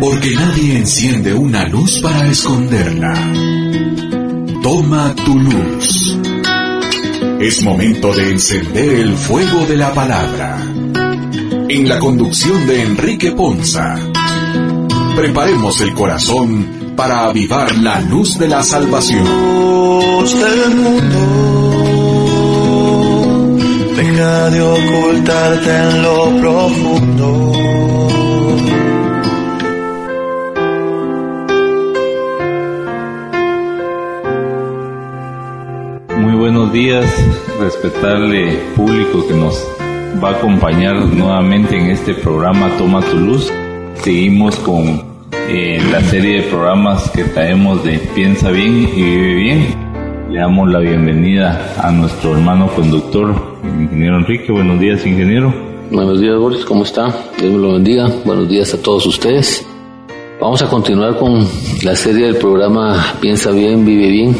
Porque nadie enciende una luz para esconderla. Toma tu luz. Es momento de encender el fuego de la palabra. En la conducción de Enrique Ponza. Preparemos el corazón para avivar la luz de la salvación. del mundo, de ocultarte en lo profundo. Muy buenos días, respetable público que nos va a acompañar nuevamente en este programa Toma tu Luz. Seguimos con eh, la serie de programas que traemos de Piensa bien y vive bien. Le damos la bienvenida a nuestro hermano conductor, el ingeniero Enrique. Buenos días, ingeniero. Buenos días, Boris. ¿Cómo está? Dios me lo bendiga. Buenos días a todos ustedes. Vamos a continuar con la serie del programa Piensa bien, vive bien.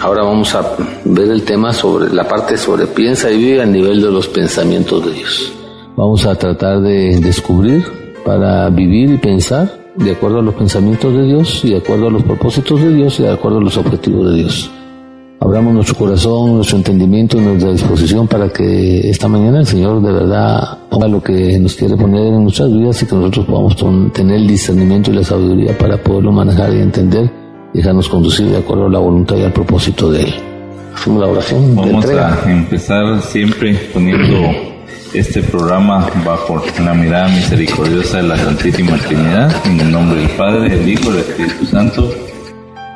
Ahora vamos a ver el tema sobre la parte sobre piensa y vive a nivel de los pensamientos de Dios. Vamos a tratar de descubrir para vivir y pensar de acuerdo a los pensamientos de Dios y de acuerdo a los propósitos de Dios y de acuerdo a los objetivos de Dios. Abramos nuestro corazón, nuestro entendimiento y nuestra disposición para que esta mañana el Señor de verdad ponga lo que nos quiere poner en nuestras vidas y que nosotros podamos tener el discernimiento y la sabiduría para poderlo manejar y entender y dejarnos conducir de acuerdo a la voluntad y al propósito de Él. Hacemos la oración. Vamos a empezar siempre poniendo este programa bajo la mirada misericordiosa de la Santísima Trinidad, en el nombre del Padre, del Hijo y del Espíritu Santo.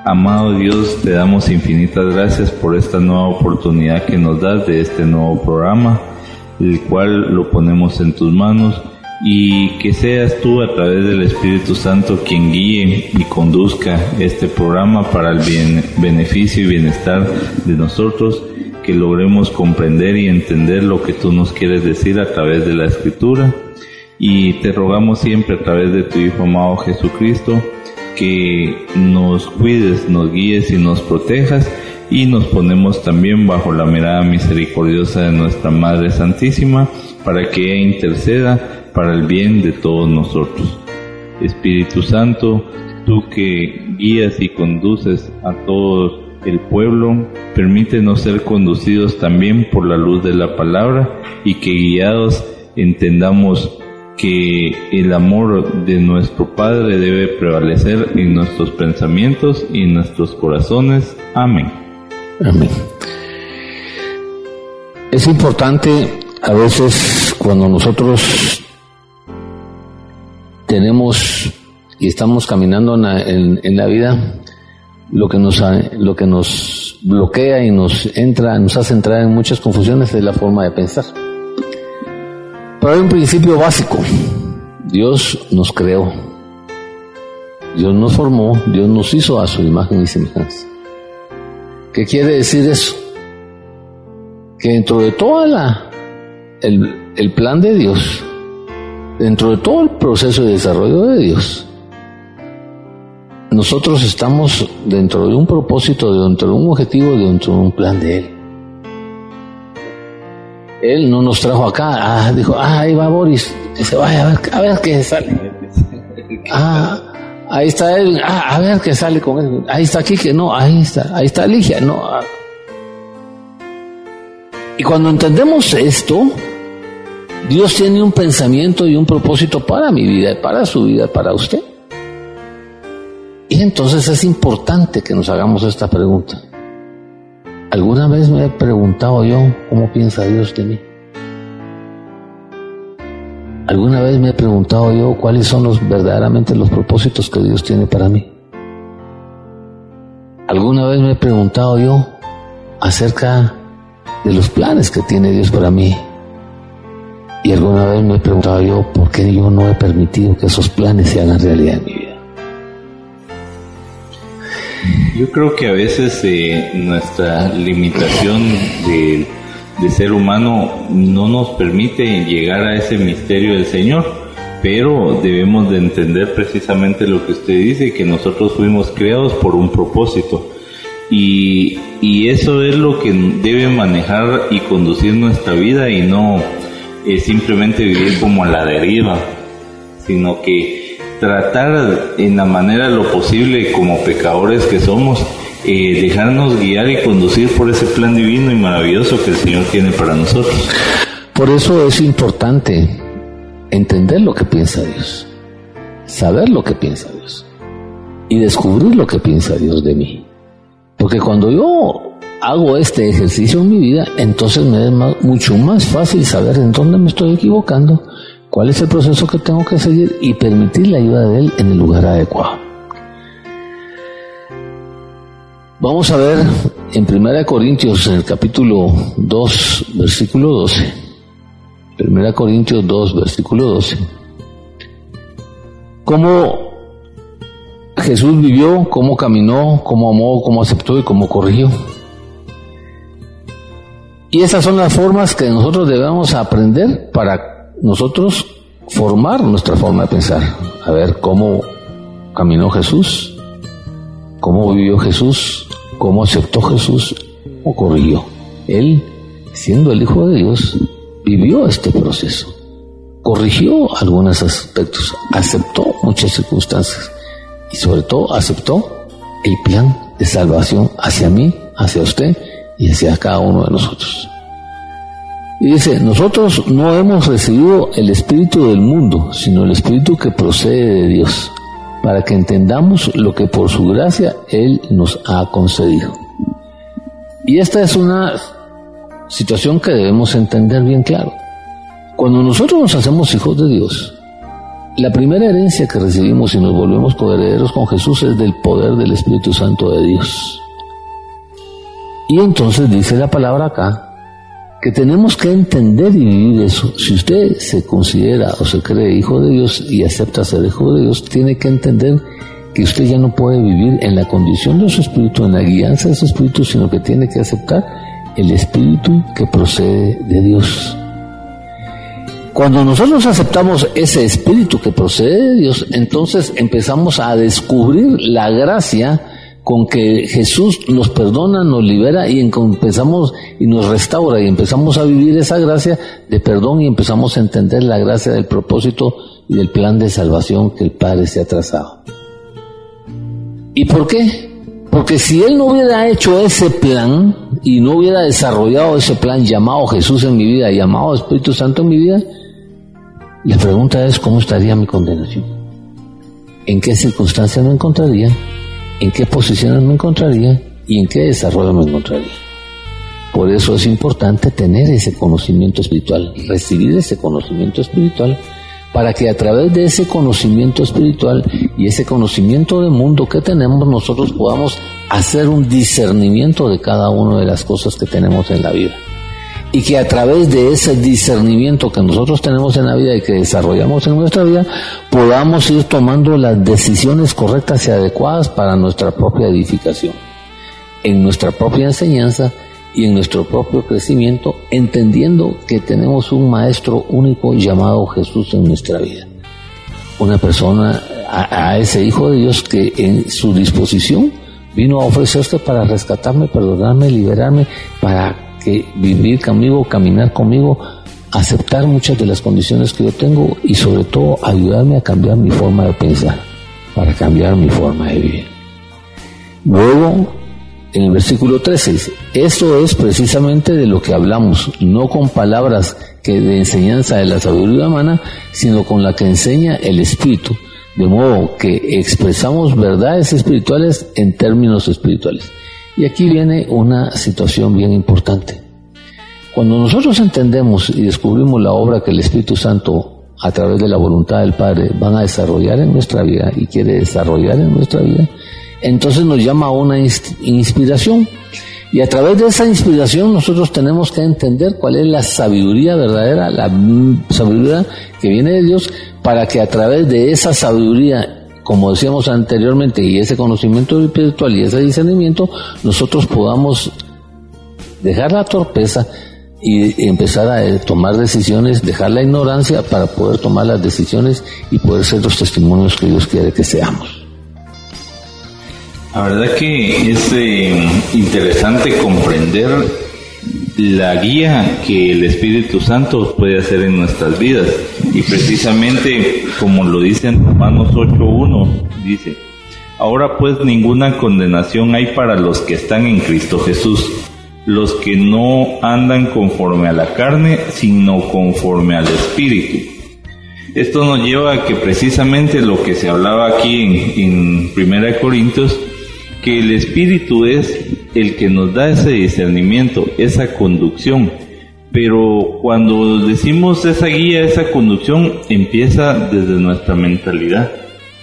Amado Dios, te damos infinitas gracias por esta nueva oportunidad que nos das de este nuevo programa, el cual lo ponemos en tus manos y que seas tú a través del Espíritu Santo quien guíe y conduzca este programa para el bien, beneficio y bienestar de nosotros que logremos comprender y entender lo que tú nos quieres decir a través de la escritura. Y te rogamos siempre a través de tu Hijo amado Jesucristo que nos cuides, nos guíes y nos protejas y nos ponemos también bajo la mirada misericordiosa de nuestra Madre Santísima para que ella interceda para el bien de todos nosotros. Espíritu Santo, tú que guías y conduces a todos el pueblo, permítenos ser conducidos también por la luz de la palabra y que guiados entendamos que el amor de nuestro Padre debe prevalecer en nuestros pensamientos y en nuestros corazones. Amén. Amén. Es importante a veces cuando nosotros tenemos y estamos caminando en la vida, lo que nos lo que nos bloquea y nos entra nos hace entrar en muchas confusiones es la forma de pensar pero hay un principio básico Dios nos creó Dios nos formó Dios nos hizo a su imagen y semejanza ¿qué quiere decir eso? que dentro de toda la el, el plan de Dios dentro de todo el proceso de desarrollo de Dios nosotros estamos dentro de un propósito, dentro de un objetivo, dentro de un plan de Él. Él no nos trajo acá, ah, dijo, ah, ahí va Boris, dice, vaya a ver, a qué sale. Ah, ahí está él, ah, a ver qué sale con él. Ahí está que no, ahí está, ahí está Ligia, no. Ah. Y cuando entendemos esto, Dios tiene un pensamiento y un propósito para mi vida, para su vida, para usted. Y entonces es importante que nos hagamos esta pregunta. ¿Alguna vez me he preguntado yo cómo piensa Dios de mí? ¿Alguna vez me he preguntado yo cuáles son los verdaderamente los propósitos que Dios tiene para mí? ¿Alguna vez me he preguntado yo acerca de los planes que tiene Dios para mí? Y alguna vez me he preguntado yo por qué yo no he permitido que esos planes se hagan realidad en mi vida. Yo creo que a veces eh, nuestra limitación de, ser humano no nos permite llegar a ese misterio del Señor, pero debemos de entender precisamente lo que usted dice, que nosotros fuimos creados por un propósito. Y, y eso es lo que debe manejar y conducir nuestra vida y no es simplemente vivir como a la deriva, sino que tratar en la manera lo posible como pecadores que somos, eh, dejarnos guiar y conducir por ese plan divino y maravilloso que el Señor tiene para nosotros. Por eso es importante entender lo que piensa Dios, saber lo que piensa Dios y descubrir lo que piensa Dios de mí. Porque cuando yo hago este ejercicio en mi vida, entonces me es mucho más fácil saber en dónde me estoy equivocando, cuál es el proceso que tengo que seguir y permitir la ayuda de Él en el lugar adecuado. Vamos a ver en 1 Corintios, en el capítulo 2, versículo 12. 1 Corintios 2, versículo 12. Cómo Jesús vivió, cómo caminó, cómo amó, cómo aceptó y cómo corrigió. Y esas son las formas que nosotros debemos aprender para nosotros formar nuestra forma de pensar. A ver cómo caminó Jesús, cómo vivió Jesús, cómo aceptó Jesús o corrigió. Él, siendo el Hijo de Dios, vivió este proceso, corrigió algunos aspectos, aceptó muchas circunstancias y sobre todo aceptó el plan de salvación hacia mí, hacia usted y hacia cada uno de nosotros. Y dice, nosotros no hemos recibido el espíritu del mundo, sino el espíritu que procede de Dios, para que entendamos lo que por su gracia Él nos ha concedido. Y esta es una situación que debemos entender bien claro. Cuando nosotros nos hacemos hijos de Dios, la primera herencia que recibimos y nos volvemos coherederos con Jesús es del poder del Espíritu Santo de Dios. Y entonces dice la palabra acá que tenemos que entender y vivir eso. Si usted se considera o se cree hijo de Dios y acepta ser hijo de Dios, tiene que entender que usted ya no puede vivir en la condición de su espíritu, en la guianza de su espíritu, sino que tiene que aceptar el espíritu que procede de Dios. Cuando nosotros aceptamos ese espíritu que procede de Dios, entonces empezamos a descubrir la gracia con que Jesús nos perdona, nos libera y empezamos y nos restaura y empezamos a vivir esa gracia de perdón y empezamos a entender la gracia del propósito y del plan de salvación que el Padre se ha trazado. ¿Y por qué? Porque si Él no hubiera hecho ese plan y no hubiera desarrollado ese plan llamado Jesús en mi vida, llamado Espíritu Santo en mi vida, la pregunta es cómo estaría mi condenación. ¿En qué circunstancia me encontraría? En qué posiciones me encontraría y en qué desarrollo me encontraría. Por eso es importante tener ese conocimiento espiritual, recibir ese conocimiento espiritual, para que a través de ese conocimiento espiritual y ese conocimiento del mundo que tenemos, nosotros podamos hacer un discernimiento de cada una de las cosas que tenemos en la vida y que a través de ese discernimiento que nosotros tenemos en la vida y que desarrollamos en nuestra vida, podamos ir tomando las decisiones correctas y adecuadas para nuestra propia edificación, en nuestra propia enseñanza y en nuestro propio crecimiento, entendiendo que tenemos un maestro único llamado Jesús en nuestra vida. Una persona, a, ese Hijo de Dios que en su disposición vino a ofrecerse para rescatarme, perdonarme, liberarme, para vivir conmigo, caminar conmigo, aceptar muchas de las condiciones que yo tengo y sobre todo ayudarme a cambiar mi forma de pensar, para cambiar mi forma de vivir. Luego, en el versículo 13 dice, esto es precisamente de lo que hablamos, no con palabras que de enseñanza de la sabiduría humana, sino con la que enseña el Espíritu, de modo que expresamos verdades espirituales en términos espirituales. Y aquí viene una situación bien importante. Cuando nosotros entendemos y descubrimos la obra que el Espíritu Santo a través de la voluntad del Padre van a desarrollar en nuestra vida y quiere desarrollar en nuestra vida, entonces nos llama a una inspiración. Y a través de esa inspiración nosotros tenemos que entender cuál es la sabiduría verdadera, la sabiduría que viene de Dios, para que a través de esa sabiduría como decíamos anteriormente, y ese conocimiento espiritual y ese discernimiento, nosotros podamos dejar la torpeza y empezar a eh, tomar decisiones, dejar la ignorancia para poder tomar las decisiones y poder ser los testimonios que Dios quiere que seamos. La verdad que es eh, interesante comprender la guía que el Espíritu Santo puede hacer en nuestras vidas. Y precisamente como lo dice en Romanos 8.1, dice, ahora pues ninguna condenación hay para los que están en Cristo Jesús, los que no andan conforme a la carne, sino conforme al Espíritu. Esto nos lleva a que precisamente lo que se hablaba aquí en, en 1 Corintios, que el Espíritu es el que nos da ese discernimiento, esa conducción. Pero cuando decimos esa guía, esa conducción empieza desde nuestra mentalidad.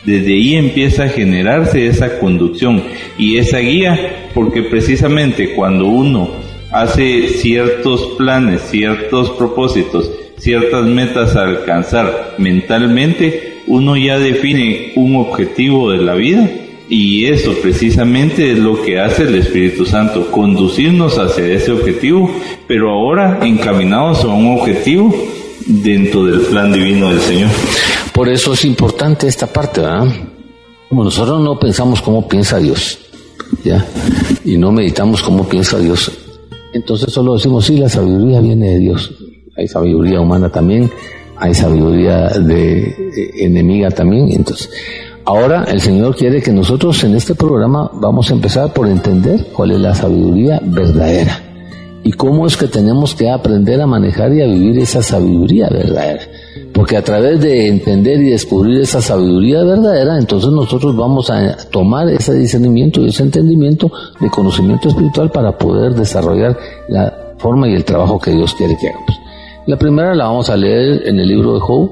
Desde ahí empieza a generarse esa conducción y esa guía, porque precisamente cuando uno hace ciertos planes, ciertos propósitos, ciertas metas a alcanzar mentalmente, uno ya define un objetivo de la vida y eso precisamente es lo que hace el Espíritu Santo, conducirnos hacia ese objetivo, pero ahora encaminados a un objetivo dentro del plan divino del Señor. Por eso es importante esta parte, ¿verdad? Como nosotros no pensamos cómo piensa Dios, ¿ya? Y no meditamos cómo piensa Dios. Entonces solo decimos, sí, la sabiduría viene de Dios. Hay sabiduría humana también, hay sabiduría de enemiga también. Entonces, Ahora el Señor quiere que nosotros en este programa vamos a empezar por entender cuál es la sabiduría verdadera y cómo es que tenemos que aprender a manejar y a vivir esa sabiduría verdadera. Porque a través de entender y descubrir esa sabiduría verdadera, entonces nosotros vamos a tomar ese discernimiento y ese entendimiento de conocimiento espiritual para poder desarrollar la forma y el trabajo que Dios quiere que hagamos. La primera la vamos a leer en el libro de Job,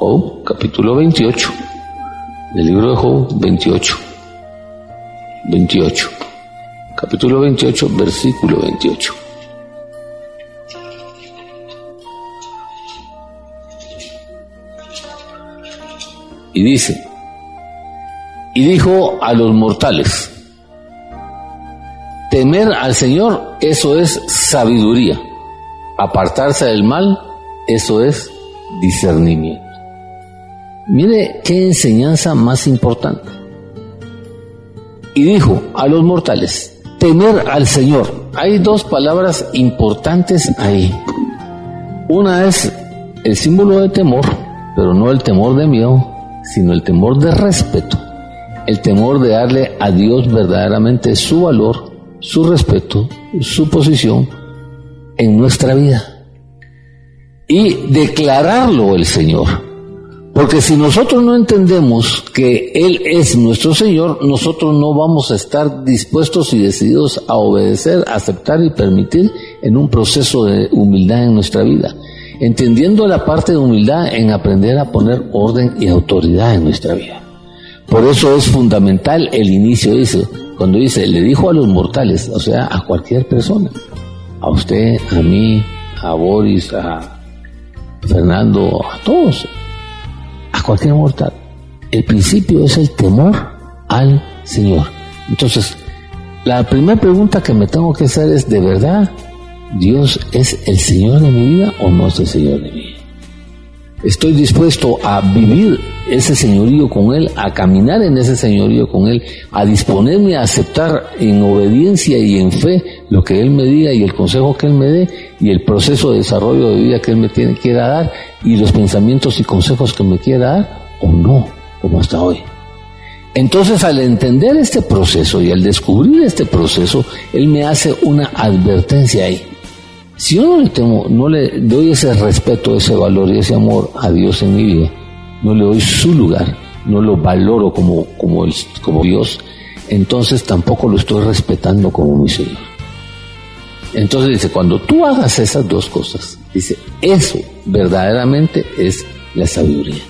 Job capítulo 28 del libro de Job 28. 28. Capítulo 28, versículo 28. Y dice, y dijo a los mortales, temer al Señor, eso es sabiduría. Apartarse del mal, eso es discernimiento. Mire qué enseñanza más importante. Y dijo a los mortales, temer al Señor. Hay dos palabras importantes ahí. Una es el símbolo de temor, pero no el temor de miedo, sino el temor de respeto. El temor de darle a Dios verdaderamente su valor, su respeto, su posición en nuestra vida. Y declararlo el Señor porque si nosotros no entendemos que Él es nuestro Señor, nosotros no vamos a estar dispuestos y decididos a obedecer, aceptar y permitir en un proceso de humildad en nuestra vida. Entendiendo la parte de humildad en aprender a poner orden y autoridad en nuestra vida. Por eso es fundamental el inicio, dice, cuando dice, le dijo a los mortales, o sea, a cualquier persona, a usted, a mí, a Boris, a Fernando, a todos, cualquier mortal. El principio es el temor al Señor. Entonces, la primera pregunta que me tengo que hacer es, ¿de verdad Dios es el Señor de mi vida o no es el Señor de mi vida? Estoy dispuesto a vivir ese señorío con Él, a caminar en ese señorío con Él, a disponerme a aceptar en obediencia y en fe lo que Él me diga y el consejo que Él me dé y el proceso de desarrollo de vida que Él me tiene, quiera dar y los pensamientos y consejos que me quiera dar o no, como hasta hoy. Entonces al entender este proceso y al descubrir este proceso, Él me hace una advertencia ahí. Si yo no le, temo, no le doy ese respeto, ese valor y ese amor a Dios en mi vida, no le doy su lugar, no lo valoro como, como, como Dios, entonces tampoco lo estoy respetando como mi Señor. Entonces dice, cuando tú hagas esas dos cosas, dice, eso verdaderamente es la sabiduría.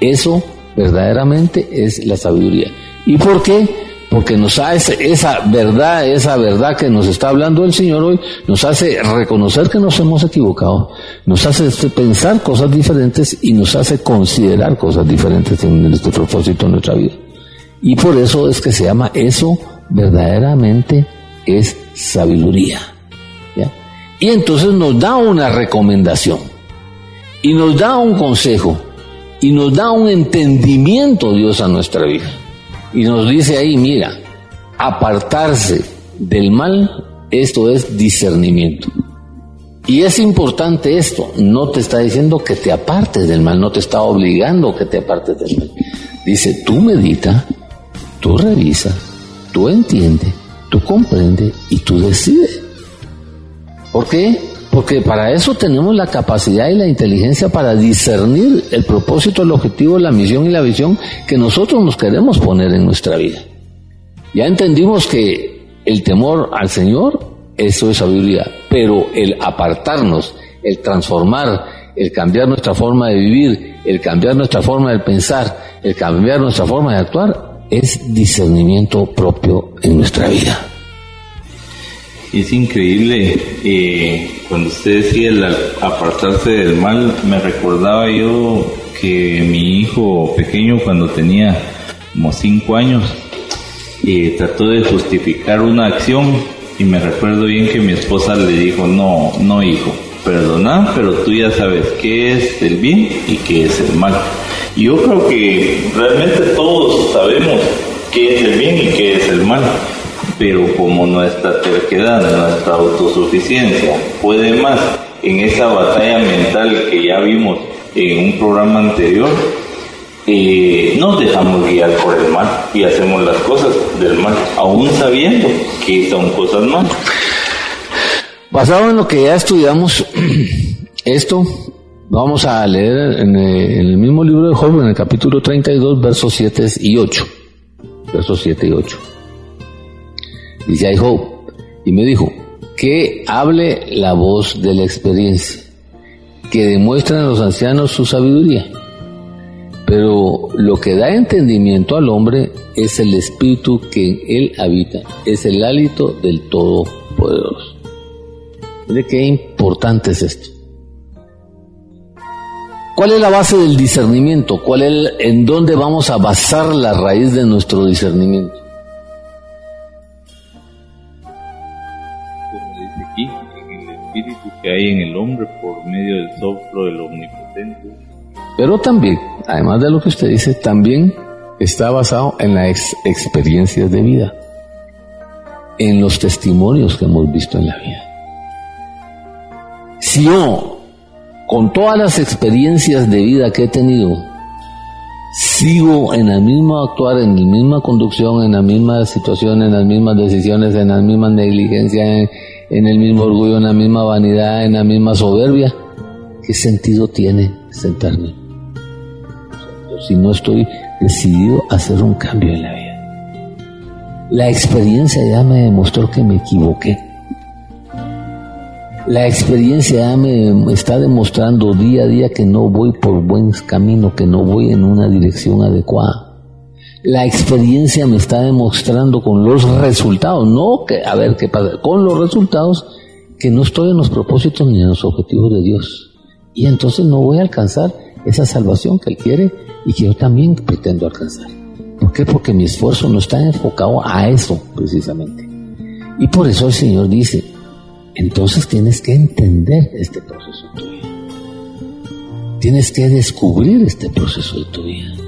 Eso verdaderamente es la sabiduría. ¿Y por qué? porque nos hace esa verdad, esa verdad que nos está hablando el Señor hoy, nos hace reconocer que nos hemos equivocado, nos hace pensar cosas diferentes y nos hace considerar cosas diferentes en este propósito en nuestra vida. Y por eso es que se llama eso verdaderamente es sabiduría. Y entonces nos da una recomendación y nos da un consejo y nos da un entendimiento Dios a nuestra vida. Y nos dice ahí, mira, apartarse del mal, esto es discernimiento. Y es importante esto, no te está diciendo que te apartes del mal, no te está obligando que te apartes del mal. Dice, tú medita, tú revisa, tú entiende, tú comprende y tú decides. ¿Por qué? Porque para eso tenemos la capacidad y la inteligencia para discernir el propósito, el objetivo, la misión y la visión que nosotros nos queremos poner en nuestra vida. Ya entendimos que el temor al Señor, eso es sabiduría, pero el apartarnos, el transformar, el cambiar nuestra forma de vivir, el cambiar nuestra forma de pensar, el cambiar nuestra forma de actuar, es discernimiento propio en nuestra vida. Es increíble, eh, cuando usted decía el apartarse del mal, me recordaba yo que mi hijo pequeño cuando tenía como cinco años, eh, trató de justificar una acción y me recuerdo bien que mi esposa le dijo, no, no hijo, perdona, pero tú ya sabes qué es el bien y qué es el mal. Yo creo que realmente todos sabemos qué es el bien y qué es el mal pero como nuestra terquedad, nuestra autosuficiencia puede más en esa batalla mental que ya vimos en un programa anterior, eh, nos dejamos guiar por el mal y hacemos las cosas del mal, aún sabiendo que son cosas malas. Basado en lo que ya estudiamos, esto vamos a leer en el, mismo libro de Job, en el capítulo 32, versos 7 y 8. Versos 7 y 8. Dice ahí Job, y me dijo, que hable la voz de la experiencia, que demuestren a los ancianos su sabiduría. Pero lo que da entendimiento al hombre es el espíritu que en él habita, es el hálito del Todopoderoso. ¿De qué importante es esto? ¿Cuál es la base del discernimiento? ¿Cuál es en dónde vamos a basar la raíz de nuestro discernimiento? Hay en el hombre por medio del soplo del omnipotente. Pero también, además de lo que usted dice, también está basado en las experiencias de vida, en los testimonios que hemos visto en la vida. Si yo, con todas las experiencias de vida que he tenido, sigo en el mismo actuar, en la misma conducción, en la misma situación, en las mismas decisiones, en las mismas negligencias, en el mismo orgullo, en la misma vanidad, en la misma soberbia, ¿qué sentido tiene sentarme? Si no estoy decidido a hacer un cambio en la vida. La experiencia ya me demostró que me equivoqué. La experiencia ya me está demostrando día a día que no voy por buen camino, que no voy en una dirección adecuada la experiencia me está demostrando con los resultados, no que a ver qué pasa, con los resultados que no estoy en los propósitos ni en los objetivos de Dios. Y entonces no voy a alcanzar esa salvación que Él quiere y que yo también pretendo alcanzar. ¿Por qué? Porque mi esfuerzo no está enfocado a eso precisamente. Y por eso el Señor dice, entonces tienes que entender este proceso de tu vida. Tienes que descubrir este proceso de tu vida.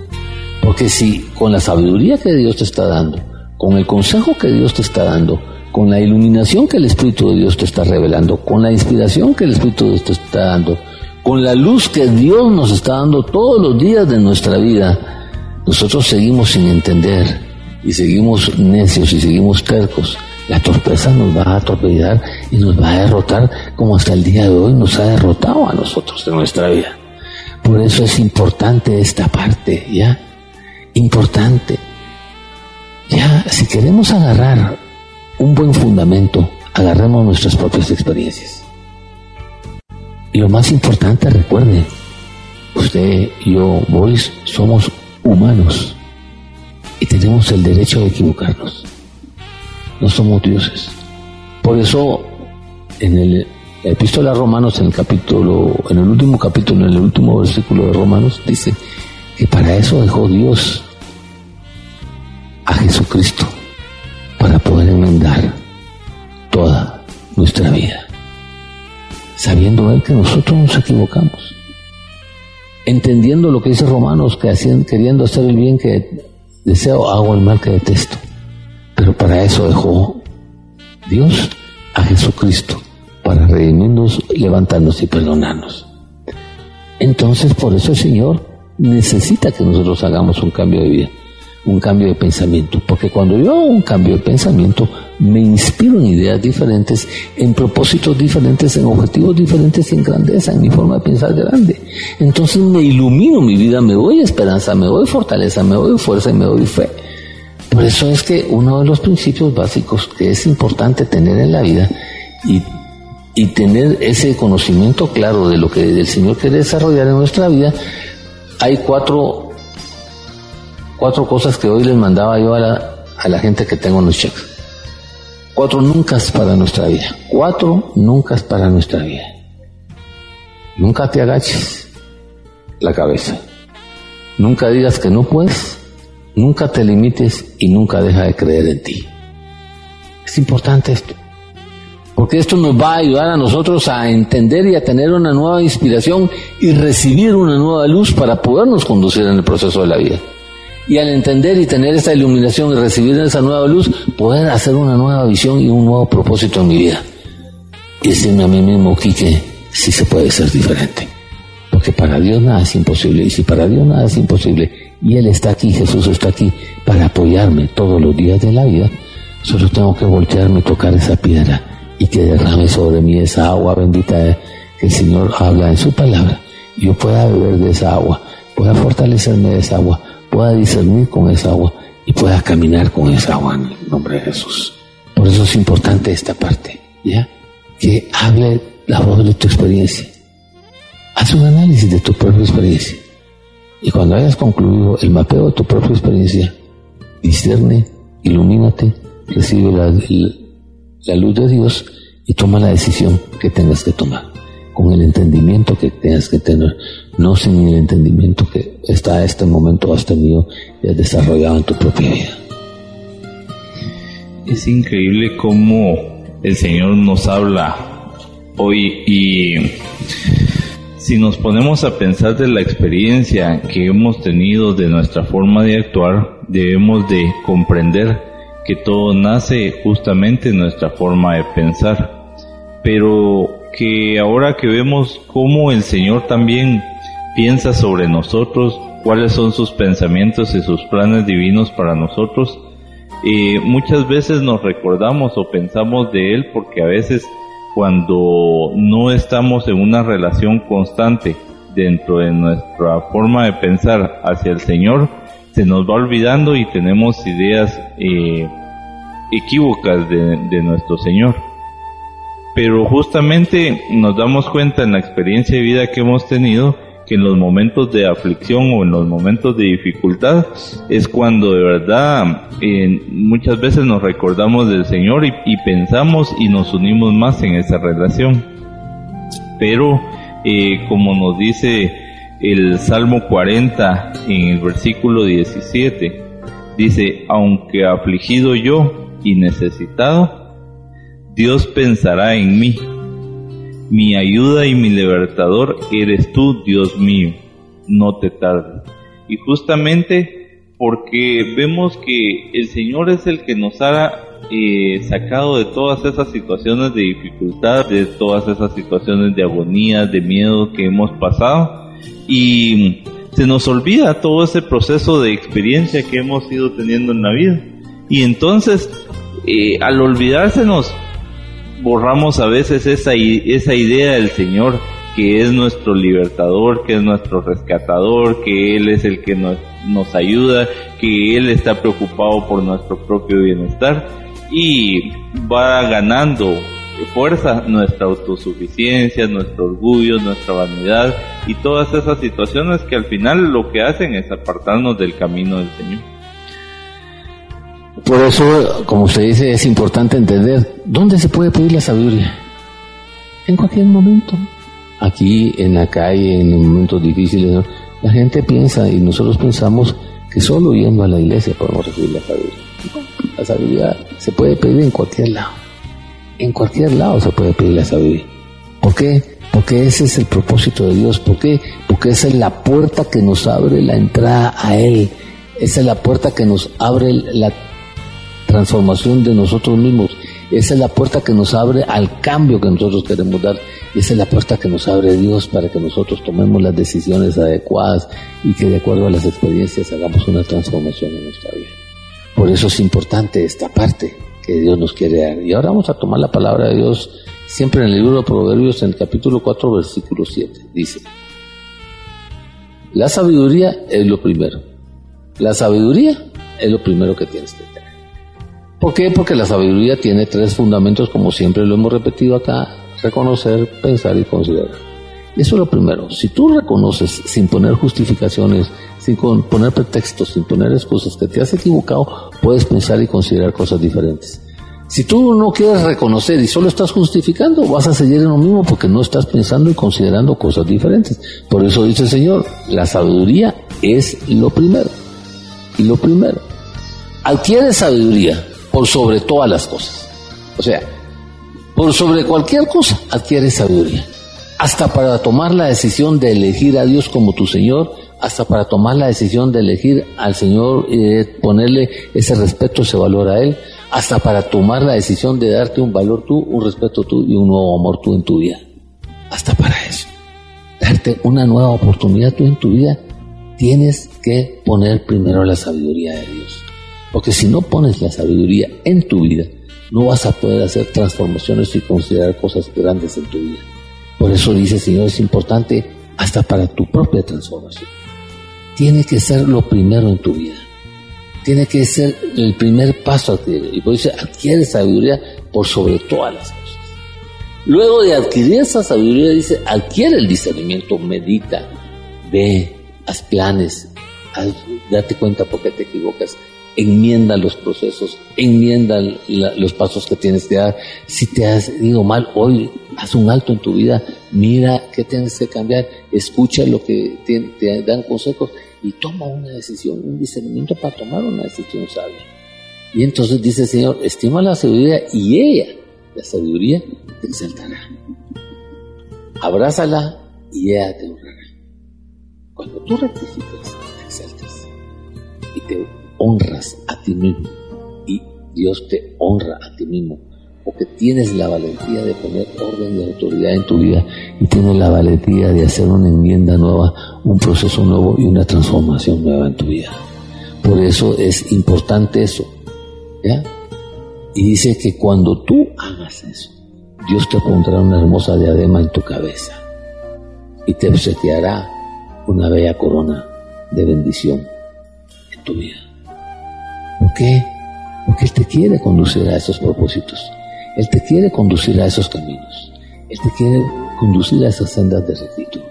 Porque si con la sabiduría que Dios te está dando, con el consejo que Dios te está dando, con la iluminación que el Espíritu de Dios te está revelando, con la inspiración que el Espíritu de Dios te está dando, con la luz que Dios nos está dando todos los días de nuestra vida, nosotros seguimos sin entender y seguimos necios y seguimos tercos. La torpeza nos va a atropellar y nos va a derrotar como hasta el día de hoy nos ha derrotado a nosotros en nuestra vida. Por eso es importante esta parte, ¿ya? Importante. Ya, si queremos agarrar un buen fundamento, agarremos nuestras propias experiencias. Y lo más importante, recuerde, usted, yo, Boris, somos humanos y tenemos el derecho de equivocarnos. No somos dioses. Por eso, en el epístola a Romanos, en el capítulo, en el último capítulo, en el último versículo de Romanos, dice que para eso dejó Dios a Jesucristo para poder enmendar toda nuestra vida, sabiendo Él que nosotros nos equivocamos, entendiendo lo que dice Romanos, que queriendo hacer el bien que deseo, hago el mal que detesto. Pero para eso dejó Dios a Jesucristo, para redimirnos, levantarnos y perdonarnos. Entonces, por eso el Señor necesita que nosotros hagamos un cambio de vida, un cambio de pensamiento, porque cuando yo hago un cambio de pensamiento, me inspiro en ideas diferentes, en propósitos diferentes, en objetivos diferentes, en grandeza, en mi forma de pensar grande. Entonces me ilumino mi vida, me doy esperanza, me doy fortaleza, me doy fuerza y me doy fe. Por eso es que uno de los principios básicos que es importante tener en la vida y, y tener ese conocimiento claro de lo que el Señor quiere desarrollar en nuestra vida, hay cuatro, cuatro cosas que hoy les mandaba yo a la, a la gente que tengo en los cheques. Cuatro nunca para nuestra vida. Cuatro nunca para nuestra vida. Nunca te agaches la cabeza. Nunca digas que no puedes. Nunca te limites y nunca deja de creer en ti. Es importante esto. Porque esto nos va a ayudar a nosotros a entender y a tener una nueva inspiración y recibir una nueva luz para podernos conducir en el proceso de la vida. Y al entender y tener esta iluminación y recibir esa nueva luz, poder hacer una nueva visión y un nuevo propósito en mi vida. Y decirme a mí mismo, Quique, sí se puede ser diferente. Porque para Dios nada es imposible. Y si para Dios nada es imposible, y Él está aquí, Jesús está aquí, para apoyarme todos los días de la vida, solo tengo que voltearme y tocar esa piedra y que derrame sobre mí esa agua bendita que el Señor habla en su palabra. Yo pueda beber de esa agua, pueda fortalecerme de esa agua, pueda discernir con esa agua y pueda caminar con esa agua en el nombre de Jesús. Por eso es importante esta parte, ¿ya? Que hable la voz de tu experiencia. Haz un análisis de tu propia experiencia. Y cuando hayas concluido el mapeo de tu propia experiencia, discierne, ilumínate, recibe la, la luz de Dios y toma la decisión que tengas que tomar con el entendimiento que tengas que tener, no sin el entendimiento que está a este momento hasta mío y has desarrollado en tu propia vida. Es increíble cómo el Señor nos habla hoy y si nos ponemos a pensar de la experiencia que hemos tenido de nuestra forma de actuar, debemos de comprender que todo nace justamente en nuestra forma de pensar. Pero que ahora que vemos cómo el Señor también piensa sobre nosotros, cuáles son sus pensamientos y sus planes divinos para nosotros, eh, muchas veces nos recordamos o pensamos de Él porque a veces cuando no estamos en una relación constante dentro de nuestra forma de pensar hacia el Señor, se nos va olvidando y tenemos ideas eh, equívocas de, de nuestro Señor. Pero justamente nos damos cuenta en la experiencia de vida que hemos tenido que en los momentos de aflicción o en los momentos de dificultad es cuando de verdad muchas veces nos recordamos del Señor y, pensamos y nos unimos más en esa relación. Pero eh, como nos dice el Salmo 40 en el versículo 17, dice, aunque afligido yo y necesitado, Dios pensará en mí. Mi ayuda y mi libertador eres tú, Dios mío. No te tardes. Y justamente porque vemos que el Señor es el que nos ha eh, sacado de todas esas situaciones de dificultad, de todas esas situaciones de agonía, de miedo que hemos pasado. Y se nos olvida todo ese proceso de experiencia que hemos ido teniendo en la vida. Y entonces, eh, al olvidársenos borramos a veces esa, esa idea del Señor que es nuestro libertador, que es nuestro rescatador, que Él es el que nos, nos ayuda, que Él está preocupado por nuestro propio bienestar y va ganando fuerza nuestra autosuficiencia, nuestro orgullo, nuestra vanidad y todas esas situaciones que al final lo que hacen es apartarnos del camino del Señor. Por eso, como usted dice, es importante entender dónde se puede pedir la sabiduría. En cualquier momento. Aquí, en la calle, en momentos difíciles, la gente piensa y nosotros pensamos que solo yendo a la iglesia podemos recibir la sabiduría. La sabiduría se puede pedir en cualquier lado. En cualquier lado se puede pedir la sabiduría. ¿Por qué? Porque ese es el propósito de Dios. ¿Por qué? Porque esa es la puerta que nos abre la entrada a Él. Esa es la puerta que nos abre la transformación de nosotros mismos. Esa es la puerta que nos abre al cambio que nosotros queremos dar. Esa es la puerta que nos abre Dios para que nosotros tomemos las decisiones adecuadas y que de acuerdo a las experiencias hagamos una transformación en nuestra vida. Por eso es importante esta parte que Dios nos quiere dar. Y ahora vamos a tomar la palabra de Dios siempre en el libro de Proverbios, en el capítulo 4, versículo 7. Dice, la sabiduría es lo primero. La sabiduría es lo primero que tienes que tener. ¿Por qué? Porque la sabiduría tiene tres fundamentos, como siempre lo hemos repetido acá, reconocer, pensar y considerar. Eso es lo primero. Si tú reconoces sin poner justificaciones, sin poner pretextos, sin poner excusas que te has equivocado, puedes pensar y considerar cosas diferentes. Si tú no quieres reconocer y solo estás justificando, vas a seguir en lo mismo porque no estás pensando y considerando cosas diferentes. Por eso dice el Señor, la sabiduría es lo primero. Y lo primero, adquiere sabiduría por sobre todas las cosas. O sea, por sobre cualquier cosa, adquiere sabiduría. Hasta para tomar la decisión de elegir a Dios como tu Señor, hasta para tomar la decisión de elegir al Señor y ponerle ese respeto, ese valor a Él, hasta para tomar la decisión de darte un valor tú, un respeto tú y un nuevo amor tú en tu vida. Hasta para eso. Darte una nueva oportunidad tú en tu vida, tienes que poner primero la sabiduría de Dios. Porque si no pones la sabiduría en tu vida, no vas a poder hacer transformaciones y considerar cosas grandes en tu vida. Por eso dice Señor, es importante hasta para tu propia transformación. Tiene que ser lo primero en tu vida tiene que ser el primer paso a adquirir. Y por eso adquiere sabiduría por sobre todas las cosas. Luego de adquirir esa sabiduría, dice, adquiere el discernimiento, medita, ve, haz planes, date cuenta por qué te equivocas, enmienda los procesos, enmienda los pasos que tienes que dar. Si te has ido mal hoy, haz un alto en tu vida, mira qué tienes que cambiar, escucha lo que te dan consejos y toma una decisión, un discernimiento para tomar una decisión sabia. Y entonces dice el Señor, estima la sabiduría y ella, la sabiduría, te exaltará. Abrázala y ella te honrará. Cuando tú rectificas, te exaltas y te honras a ti mismo y Dios te honra a ti mismo porque tienes la valentía de poner orden y autoridad en tu vida y tienes la valentía de hacer una enmienda nueva, un proceso nuevo y una transformación nueva en tu vida. Por eso es importante eso. ¿ya? Y dice que cuando tú hagas eso, Dios te pondrá una hermosa diadema en tu cabeza y te obsequiará una bella corona de bendición en tu vida. ¿Por qué? Porque Él te quiere conducir a esos propósitos. Él te quiere conducir a esos caminos. Él te quiere conducir a esas sendas de rectitud.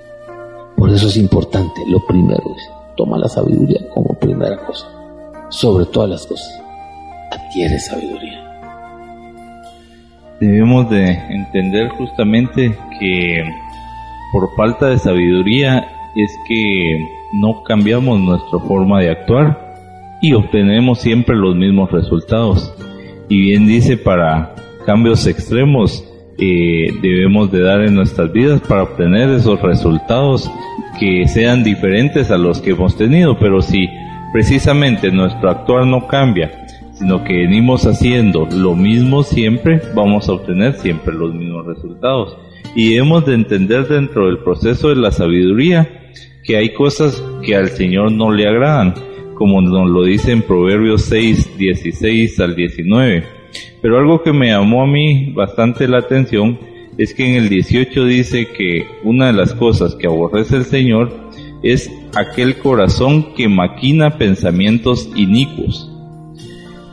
Por eso es importante, lo primero es, toma la sabiduría como primera cosa. Sobre todas las cosas, adquiere sabiduría. Debemos de entender justamente que por falta de sabiduría es que no cambiamos nuestra forma de actuar y obtenemos siempre los mismos resultados. Y bien dice para cambios extremos eh, debemos de dar en nuestras vidas para obtener esos resultados que sean diferentes a los que hemos tenido. Pero si precisamente nuestro actuar no cambia, sino que venimos haciendo lo mismo siempre, vamos a obtener siempre los mismos resultados. Y debemos de entender dentro del proceso de la sabiduría que hay cosas que al Señor no le agradan, como nos lo dice en Proverbios 6, 16 al 19 pero algo que me llamó a mí bastante la atención es que en el 18 dice que una de las cosas que aborrece el Señor es aquel corazón que maquina pensamientos inicuos.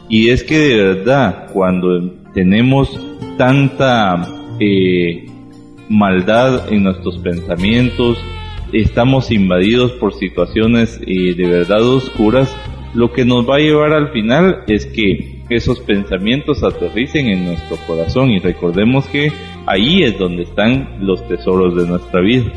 Y es que de verdad, cuando tenemos tanta eh, maldad en nuestros pensamientos, estamos invadidos por situaciones eh, de verdad oscuras, lo que nos va a llevar al final es que esos pensamientos aterricen en nuestro corazón y recordemos que ahí es donde están los tesoros de nuestra vida.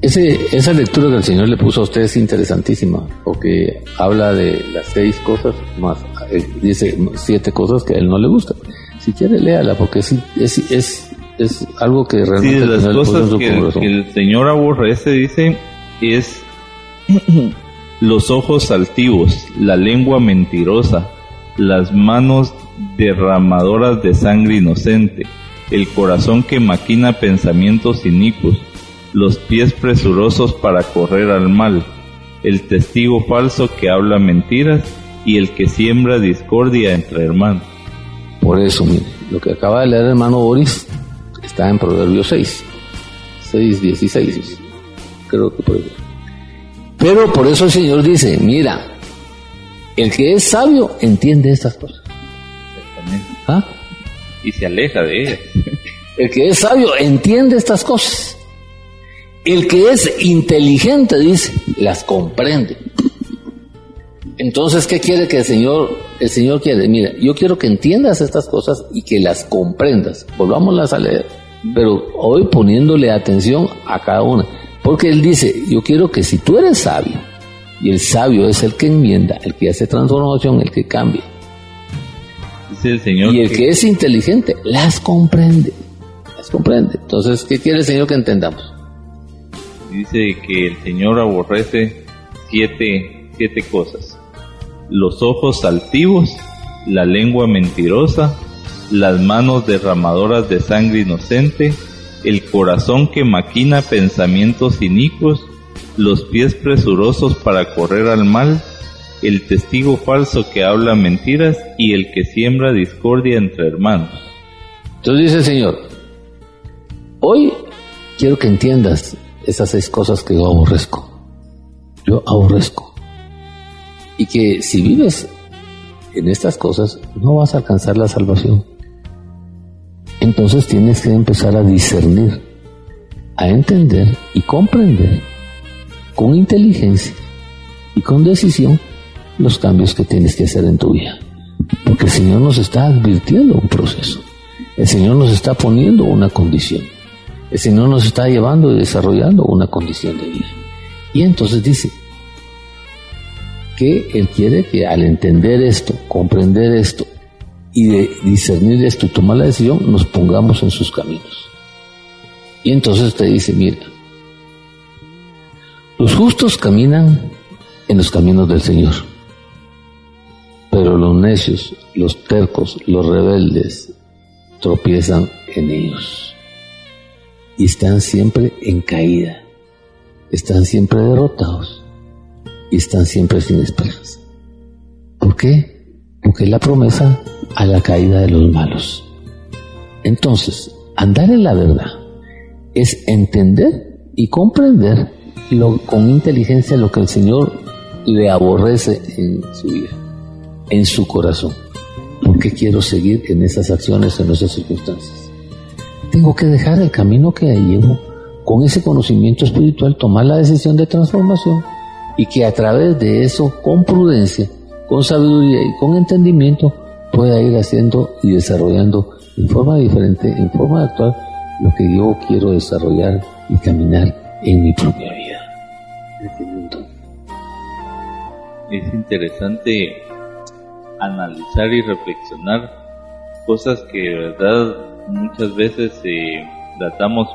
Ese, esa lectura que el Señor le puso a usted es interesantísima, porque habla de las seis cosas más, eh, dice siete cosas que a él no le gustan. Si quiere, léala, porque es, es, es, es algo que realmente... Sí, de las cosas que, que el Señor aborrece, dice, es los ojos altivos, la lengua mentirosa, las manos derramadoras de sangre inocente, el corazón que maquina pensamientos inicuos, los pies presurosos para correr al mal, el testigo falso que habla mentiras y el que siembra discordia entre hermanos. Por eso, mire, lo que acaba de leer el hermano Boris está en Proverbios 6, 6, 16, creo que por eso. Pero por eso el Señor dice, mira, el que es sabio entiende estas cosas. ¿Ah? Y se aleja de ellas. El que es sabio entiende estas cosas. El que es inteligente, dice, las comprende. Entonces, ¿qué quiere que el Señor, el Señor quiere? Mira, yo quiero que entiendas estas cosas y que las comprendas. Volvámoslas a leer. Pero hoy poniéndole atención a cada una. Porque Él dice, yo quiero que si tú eres sabio, y el sabio es el que enmienda, el que hace transformación, el que cambia. el Señor y el que es inteligente, las comprende. Las comprende. Entonces, ¿qué quiere el Señor que entendamos? dice que el Señor aborrece siete, siete cosas. Los ojos altivos, la lengua mentirosa, las manos derramadoras de sangre inocente, el corazón que maquina pensamientos inicuos, los pies presurosos para correr al mal, el testigo falso que habla mentiras y el que siembra discordia entre hermanos. Entonces dice el Señor, hoy quiero que entiendas esas seis cosas que yo aborrezco. Yo aborrezco. Y que si vives en estas cosas, no vas a alcanzar la salvación. Entonces tienes que empezar a discernir, a entender y comprender con inteligencia y con decisión los cambios que tienes que hacer en tu vida. Porque el Señor nos está advirtiendo un proceso. El Señor nos está poniendo una condición. El Señor nos está llevando y desarrollando una condición de vida. Y entonces dice que Él quiere que al entender esto, comprender esto y de discernir esto y tomar la decisión, nos pongamos en sus caminos. Y entonces te dice, mira, los justos caminan en los caminos del Señor, pero los necios, los tercos, los rebeldes tropiezan en ellos y están siempre en caída, están siempre derrotados y están siempre sin esperanza. ¿Por qué? Porque la promesa a la caída de los malos. Entonces, andar en la verdad es entender y comprender con inteligencia lo que el Señor le aborrece en su vida, en su corazón. ¿Por qué quiero seguir en esas acciones, en esas circunstancias? tengo que dejar el camino que llevo, con ese conocimiento espiritual, tomar la decisión de transformación y que a través de eso, con prudencia, con sabiduría y con entendimiento, pueda ir haciendo y desarrollando en forma diferente, en forma de actuar, lo que yo quiero desarrollar y caminar en mi propia vida. Es interesante analizar y reflexionar cosas que de verdad muchas veces eh, las damos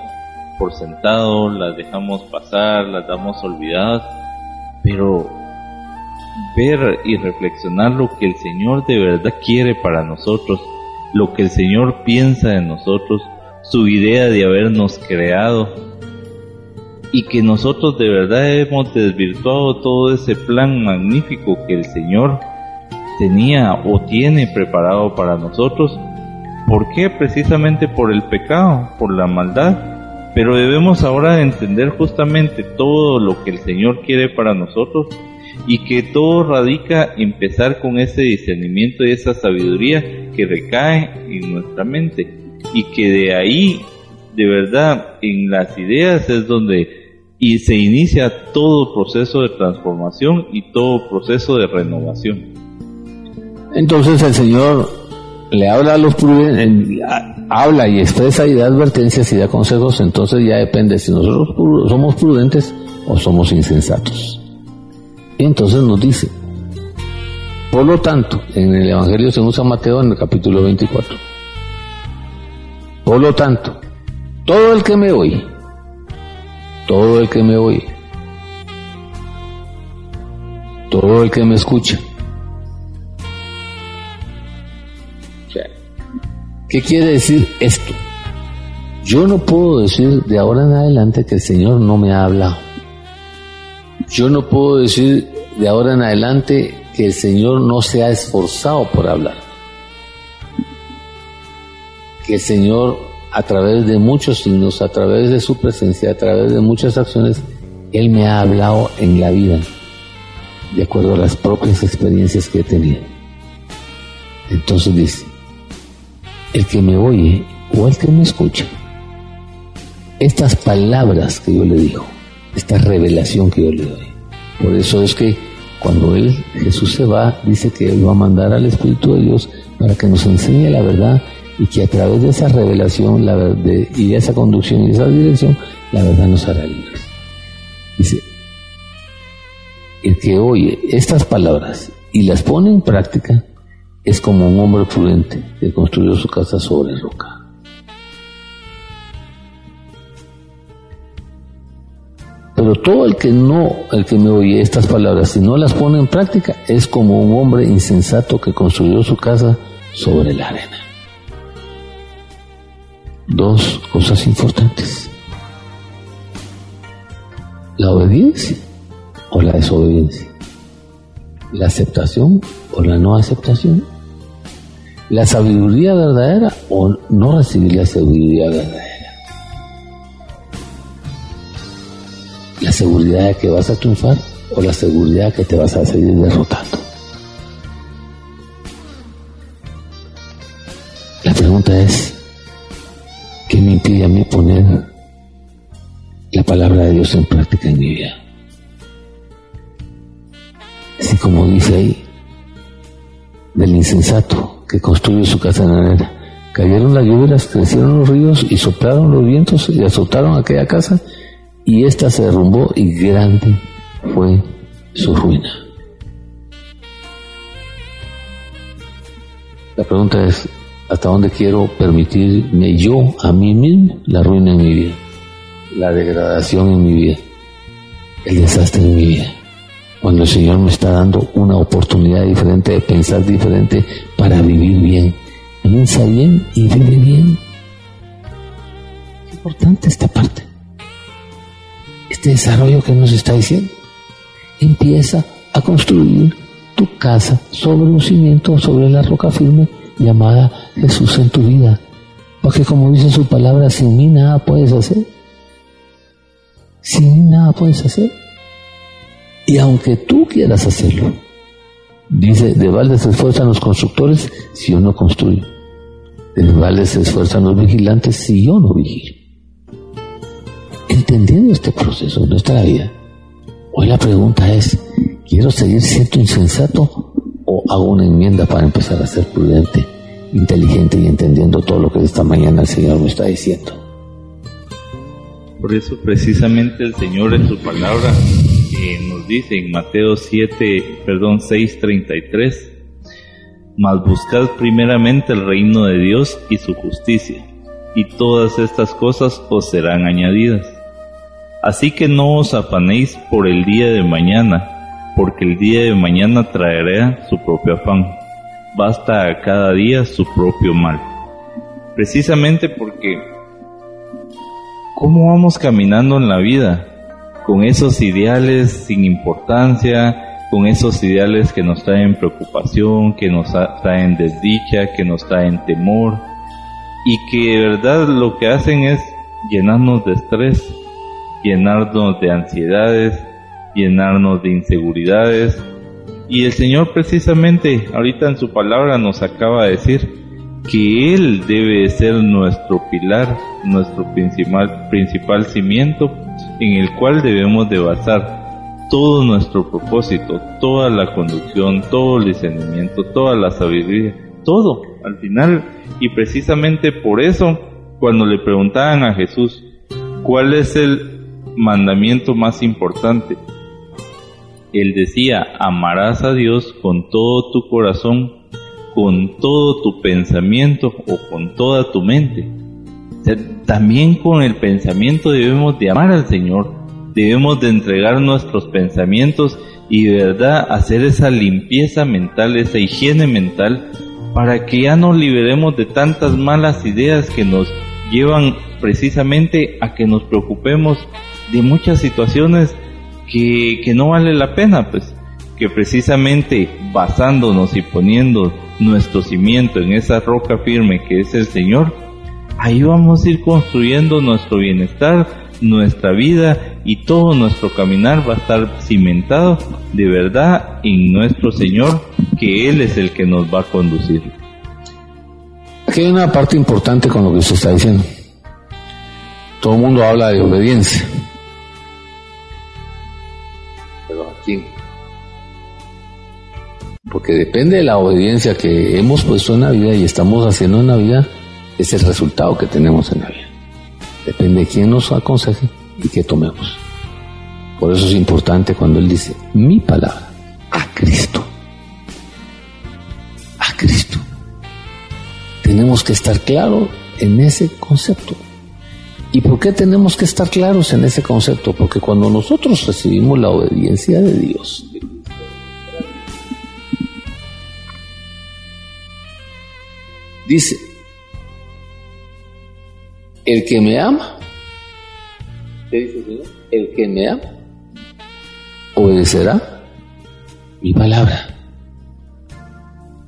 por sentado, las dejamos pasar, las damos olvidadas, pero ver y reflexionar lo que el Señor de verdad quiere para nosotros, lo que el Señor piensa de nosotros, su idea de habernos creado y que nosotros de verdad hemos desvirtuado todo ese plan magnífico que el Señor tenía o tiene preparado para nosotros ¿Por qué? Precisamente por el pecado, por la maldad. Pero debemos ahora entender justamente todo lo que el Señor quiere para nosotros y que todo radica empezar con ese discernimiento y esa sabiduría que recae en nuestra mente y que de ahí, de verdad, en las ideas es donde y se inicia todo proceso de transformación y todo proceso de renovación. Entonces el Señor le habla a los prudentes, habla y expresa y da advertencias y da consejos, entonces ya depende si nosotros somos prudentes o somos insensatos. Y entonces nos dice, por lo tanto, en el Evangelio según San Mateo, en el capítulo 24, por lo tanto, todo el que me oye, todo el que me oye, todo el que me escucha, ¿Qué quiere decir esto? Yo no puedo decir de ahora en adelante que el Señor no me ha hablado. Yo no puedo decir de ahora en adelante que el Señor no se ha esforzado por hablar. Que el Señor a través de muchos signos, a través de su presencia, a través de muchas acciones, Él me ha hablado en la vida, de acuerdo a las propias experiencias que he tenido. Entonces dice, el que me oye o el que me escucha, estas palabras que yo le digo, esta revelación que yo le doy. Por eso es que cuando él, Jesús se va, dice que él va a mandar al Espíritu de Dios para que nos enseñe la verdad y que a través de esa revelación la de, y de esa conducción y de esa dirección, la verdad nos hará libres. Dice, el que oye estas palabras y las pone en práctica es como un hombre prudente que construyó su casa sobre roca. Pero todo el que no, el que me oye estas palabras, si no las pone en práctica, es como un hombre insensato que construyó su casa sobre la arena. Dos cosas importantes. La obediencia o la desobediencia. La aceptación o la no aceptación. La sabiduría verdadera o no recibir la sabiduría verdadera. La seguridad de que vas a triunfar o la seguridad de que te vas a seguir derrotando. La pregunta es, ¿qué me impide a mí poner la palabra de Dios en práctica en mi vida? Así como dice ahí, del insensato que construye su casa en arena. Cayeron las lluvias, crecieron los ríos y soplaron los vientos y azotaron aquella casa y ésta se derrumbó y grande fue su ruina. La pregunta es, ¿hasta dónde quiero permitirme yo a mí mismo la ruina en mi vida? La degradación en mi vida, el desastre en mi vida. Cuando el Señor me está dando una oportunidad diferente de pensar diferente para vivir bien. Piensa bien y vive bien. Es importante esta parte este desarrollo que nos está diciendo. Empieza a construir tu casa sobre un cimiento, sobre la roca firme llamada Jesús en tu vida. Porque como dice su palabra, sin mí nada puedes hacer. Sin mí nada puedes hacer. Y aunque tú quieras hacerlo, dice, de balde se esfuerzan los constructores si yo no construyo. De balde se esfuerzan los vigilantes si yo no vigilo entendiendo este proceso de nuestra vida, hoy la pregunta es, ¿quiero seguir siendo insensato o hago una enmienda para empezar a ser prudente, inteligente y entendiendo todo lo que esta mañana el Señor me está diciendo? Por eso precisamente el Señor en su palabra eh, nos dice en Mateo 7, perdón, 6:33, mas buscad primeramente el reino de Dios y su justicia, y todas estas cosas os serán añadidas. Así que no os afanéis por el día de mañana, porque el día de mañana traerá su propio afán. Basta a cada día su propio mal. Precisamente porque, ¿cómo vamos caminando en la vida? Con esos ideales sin importancia, con esos ideales que nos traen preocupación, que nos traen desdicha, que nos traen temor, y que de verdad lo que hacen es llenarnos de estrés, llenarnos de ansiedades, llenarnos de inseguridades. Y el Señor precisamente ahorita en su palabra nos acaba de decir que Él debe ser nuestro pilar, nuestro principal, principal cimiento en el cual debemos de basar todo nuestro propósito, toda la conducción, todo el discernimiento, toda la sabiduría, todo al final. Y precisamente por eso, cuando le preguntaban a Jesús, ¿cuál es el mandamiento más importante. Él decía, amarás a Dios con todo tu corazón, con todo tu pensamiento o con toda tu mente. también con el pensamiento debemos de amar al Señor, debemos de entregar nuestros pensamientos y de verdad hacer esa limpieza mental, esa higiene mental para que ya nos liberemos de tantas malas ideas que nos llevan precisamente a que nos preocupemos de muchas situaciones que, que no vale la pena, pues que precisamente basándonos y poniendo nuestro cimiento en esa roca firme que es el Señor, ahí vamos a ir construyendo nuestro bienestar, nuestra vida y todo nuestro caminar va a estar cimentado de verdad en nuestro Señor, que Él es el que nos va a conducir. Aquí hay una parte importante con lo que usted está diciendo. Todo el mundo habla de obediencia. Quién? Porque depende de la obediencia que hemos puesto en la vida y estamos haciendo en la vida, es el resultado que tenemos en la vida. Depende de quién nos aconseje y qué tomemos. Por eso es importante cuando Él dice, mi palabra, a Cristo. A Cristo. Tenemos que estar claros en ese concepto. ¿Y por qué tenemos que estar claros en ese concepto? Porque cuando nosotros recibimos la obediencia de Dios, dice, el que me ama, ¿qué dice el Señor? El que me ama, obedecerá mi palabra.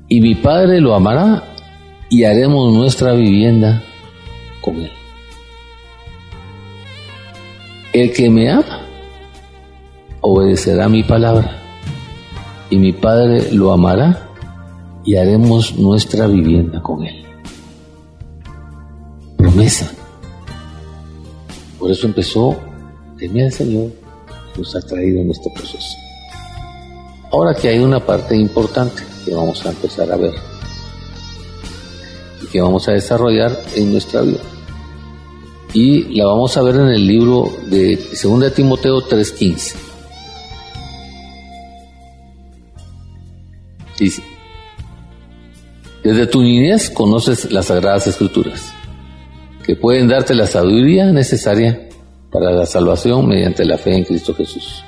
Y mi Padre lo amará y haremos nuestra vivienda con él. El que me ama, obedecerá mi palabra. Y mi Padre lo amará y haremos nuestra vivienda con él. Promesa. Por eso empezó, temer al Señor, nos ha traído en este proceso. Ahora que hay una parte importante que vamos a empezar a ver y que vamos a desarrollar en nuestra vida. Y la vamos a ver en el libro de 2 Timoteo 3:15. Dice, desde tu niñez conoces las sagradas escrituras, que pueden darte la sabiduría necesaria para la salvación mediante la fe en Cristo Jesús.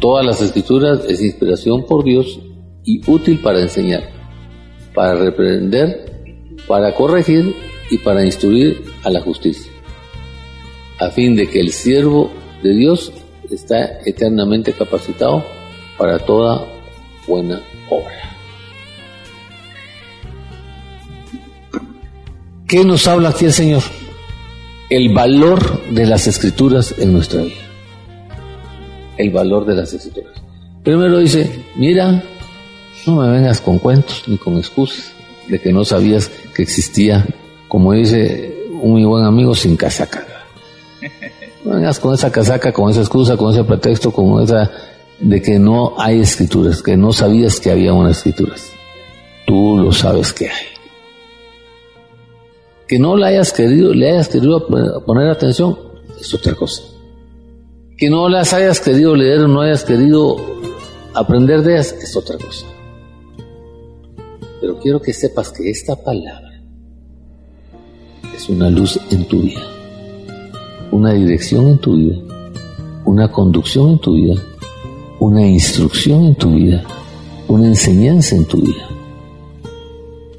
Todas las escrituras es inspiración por Dios y útil para enseñar, para reprender, para corregir y para instruir a la justicia, a fin de que el siervo de Dios está eternamente capacitado para toda buena obra. ¿Qué nos habla aquí el Señor? El valor de las escrituras en nuestra vida. El valor de las escrituras. Primero dice, mira, no me vengas con cuentos ni con excusas de que no sabías que existía, como dice un muy buen amigo, sin casaca. No vengas con esa casaca, con esa excusa, con ese pretexto, con esa de que no hay escrituras, que no sabías que había unas escrituras. Tú lo sabes que hay que no le hayas querido, le hayas querido poner atención, es otra cosa. Que no las hayas querido leer no hayas querido aprender de ellas, es otra cosa. Pero quiero que sepas que esta palabra es una luz en tu vida, una dirección en tu vida, una conducción en tu vida, una instrucción en tu vida, una enseñanza en tu vida,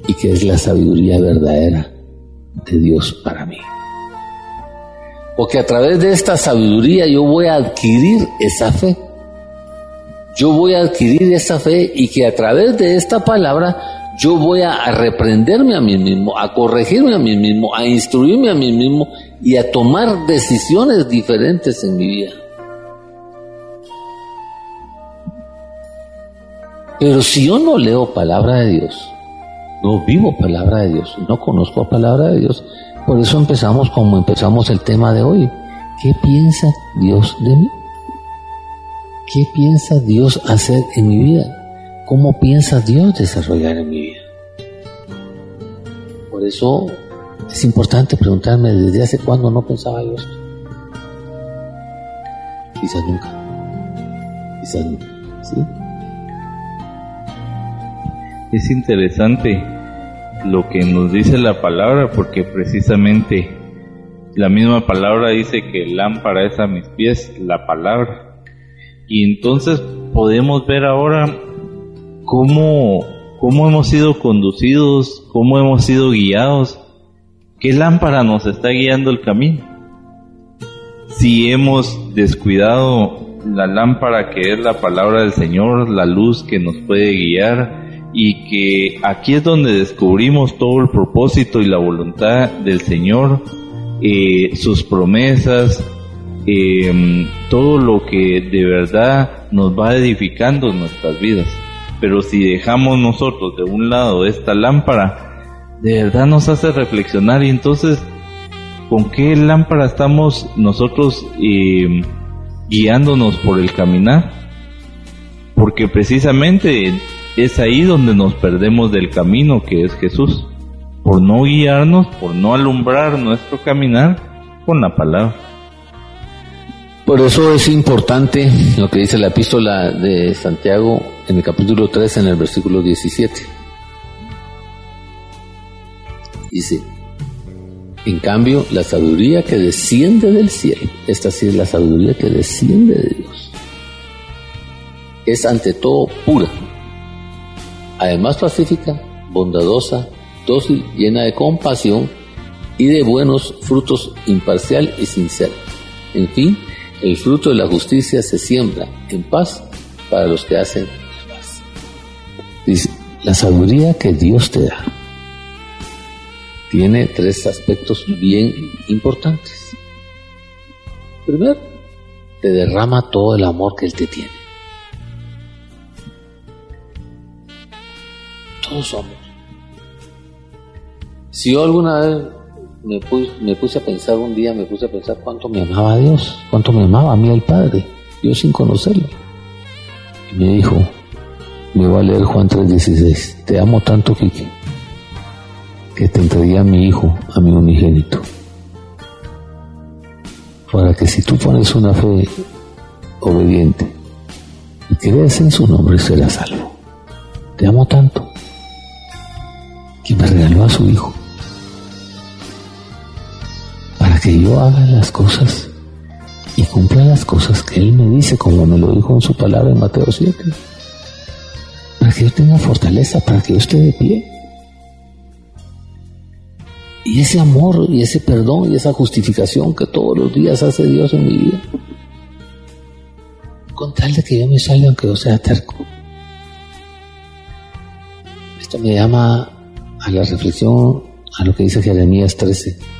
y que es la sabiduría verdadera de Dios para mí. Porque a través de esta sabiduría yo voy a adquirir esa fe. Yo voy a adquirir esa fe y que a través de esta palabra yo voy a, reprenderme a mí mismo, a corregirme a mí mismo, a instruirme a mí mismo y a tomar decisiones diferentes en mi vida. Pero si yo no leo palabra de Dios, no vivo palabra de Dios, no conozco palabra de Dios. Por eso empezamos como empezamos el tema de hoy. ¿Qué piensa Dios de mí? ¿Qué piensa Dios hacer en mi vida? ¿Cómo piensa Dios desarrollar en mi vida? Por eso es importante preguntarme desde hace cuándo no pensaba yo esto. Quizás nunca. Quizás nunca. ¿Sí? Es interesante lo que nos dice la palabra, porque precisamente la misma palabra dice que lámpara es a mis pies la palabra. Y entonces podemos ver ahora cómo, cómo hemos sido conducidos, cómo hemos sido guiados, qué lámpara nos está guiando el camino. Si hemos descuidado la lámpara que es la palabra del Señor, la luz que nos puede guiar y que aquí es donde descubrimos todo el propósito y la voluntad del Señor, eh, sus promesas, eh, todo lo que de verdad nos va edificando en nuestras vidas. Pero si dejamos nosotros de un lado esta lámpara, de verdad nos hace reflexionar y entonces, ¿con qué lámpara estamos nosotros eh, guiándonos por el caminar? Porque precisamente es ahí donde nos perdemos del camino que es Jesús, por no guiarnos, por no alumbrar nuestro caminar con la palabra. Por eso es importante lo que dice la epístola de Santiago en el capítulo 3, en el versículo 17. Dice, en cambio, la sabiduría que desciende del cielo, esta sí es la sabiduría que desciende de Dios, es ante todo pura, además pacífica, bondadosa, dócil, llena de compasión y de buenos frutos, imparcial y sincera. En fin, el fruto de la justicia se siembra en paz para los que hacen. Dice, la sabiduría que Dios te da tiene tres aspectos bien importantes. Primero, te derrama todo el amor que Él te tiene. Todos somos. Si yo alguna vez me puse, me puse, a pensar un día, me puse a pensar cuánto me amaba Dios, cuánto me amaba a mí el Padre, yo sin conocerlo. Y me dijo, me va a leer Juan 3:16, te amo tanto, Kike, que te entregué a mi hijo, a mi unigénito, para que si tú pones una fe obediente y crees en su nombre, serás salvo. Te amo tanto, que me regaló a su hijo que yo haga las cosas y cumpla las cosas que Él me dice, como me lo dijo en su palabra en Mateo 7. Que yo tenga fortaleza, para que yo esté de pie. Y ese amor y ese perdón y esa justificación que todos los días hace Dios en mi vida. Con tal de que yo me salga aunque yo sea terco. Esto me llama a la reflexión a lo que dice Jeremías 13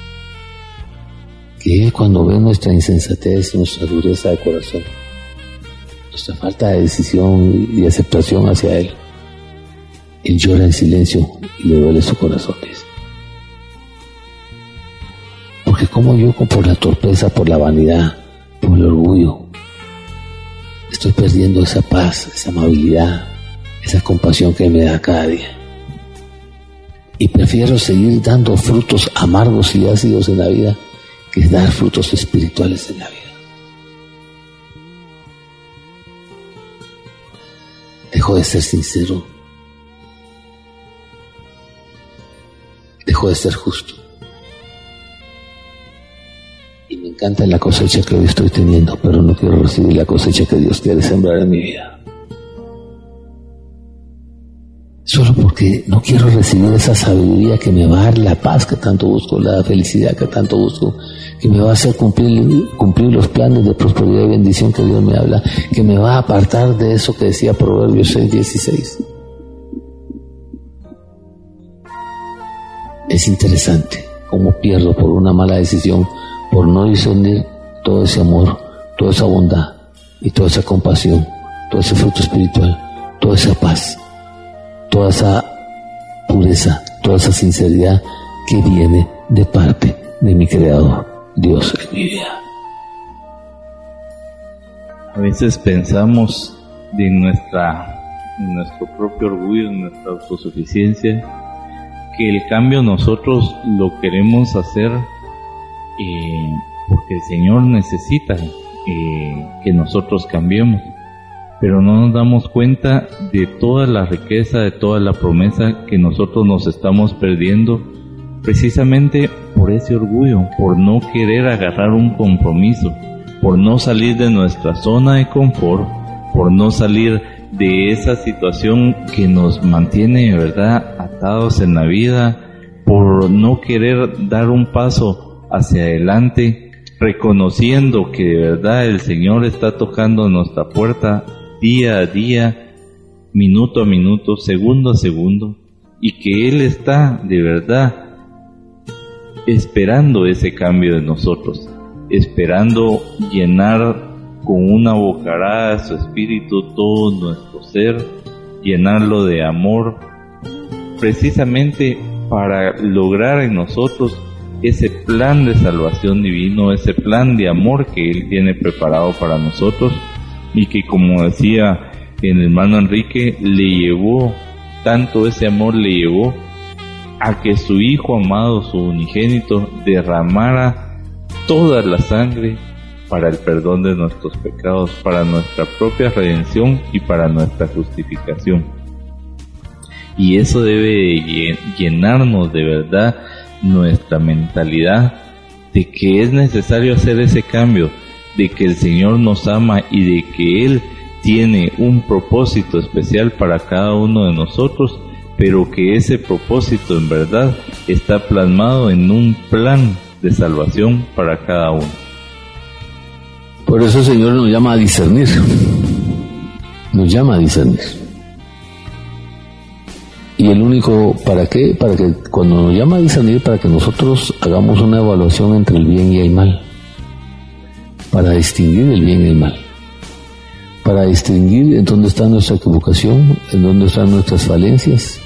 que cuando ve nuestra insensatez, nuestra dureza de corazón, nuestra falta de decisión y aceptación hacia Él, Él llora en silencio y le duele su corazón. Porque como yo, por la torpeza, por la vanidad, por el orgullo, estoy perdiendo esa paz, esa amabilidad, esa compasión que me da cada día. Y prefiero seguir dando frutos amargos y ácidos en la vida que dar frutos espirituales en la vida. Dejo de ser sincero. Dejo de ser justo. Y me encanta la cosecha que hoy estoy teniendo, pero no quiero recibir la cosecha que Dios quiere sembrar en mi vida. Solo porque no quiero recibir esa sabiduría que me va a dar la paz que tanto busco, la felicidad que tanto busco, que me va a hacer cumplir, cumplir los planes de prosperidad y bendición que Dios me habla, que me va a apartar de eso que decía Proverbios 6:16. Es interesante cómo pierdo por una mala decisión, por no discernir todo ese amor, toda esa bondad y toda esa compasión, todo ese fruto espiritual, toda esa paz toda esa pureza, toda esa sinceridad que viene de parte de mi Creador, Dios en mi vida. A veces pensamos de nuestra, nuestro propio orgullo, en nuestra autosuficiencia, que el cambio nosotros lo queremos hacer eh, porque el Señor necesita eh, que nosotros cambiemos. Pero no nos damos cuenta de toda la riqueza, de toda la promesa que nosotros nos estamos perdiendo precisamente por ese orgullo, por no querer agarrar un compromiso, por no salir de nuestra zona de confort, por no salir de esa situación que nos mantiene, verdad, atados en la vida por no querer dar un paso hacia adelante, reconociendo que de verdad el Señor está tocando nuestra puerta día a día, minuto a minuto, segundo a segundo, y que Él está de verdad esperando ese cambio de nosotros, esperando llenar con una bocarada su espíritu todo nuestro ser, llenarlo de amor, precisamente para lograr en nosotros ese plan de salvación divino, ese plan de amor que Él tiene preparado para nosotros y que como decía el hermano Enrique, le llevó, tanto ese amor le llevó a que su Hijo amado, su unigénito, derramara toda la sangre para el perdón de nuestros pecados, para nuestra propia redención y para nuestra justificación. Y eso debe llenarnos de verdad nuestra mentalidad de que es necesario hacer ese cambio, de que el Señor nos ama y de que Él tiene un propósito especial para cada uno de nosotros, pero que ese propósito en verdad está plasmado en un plan de salvación para cada uno. Por eso el Señor nos llama a discernir, nos llama a discernir. Y el único, ¿para qué? Para que cuando nos llama a discernir, para que nosotros hagamos una evaluación entre el bien y el mal, para distinguir el bien y el mal para distinguir en dónde está nuestra equivocación, en dónde están nuestras falencias,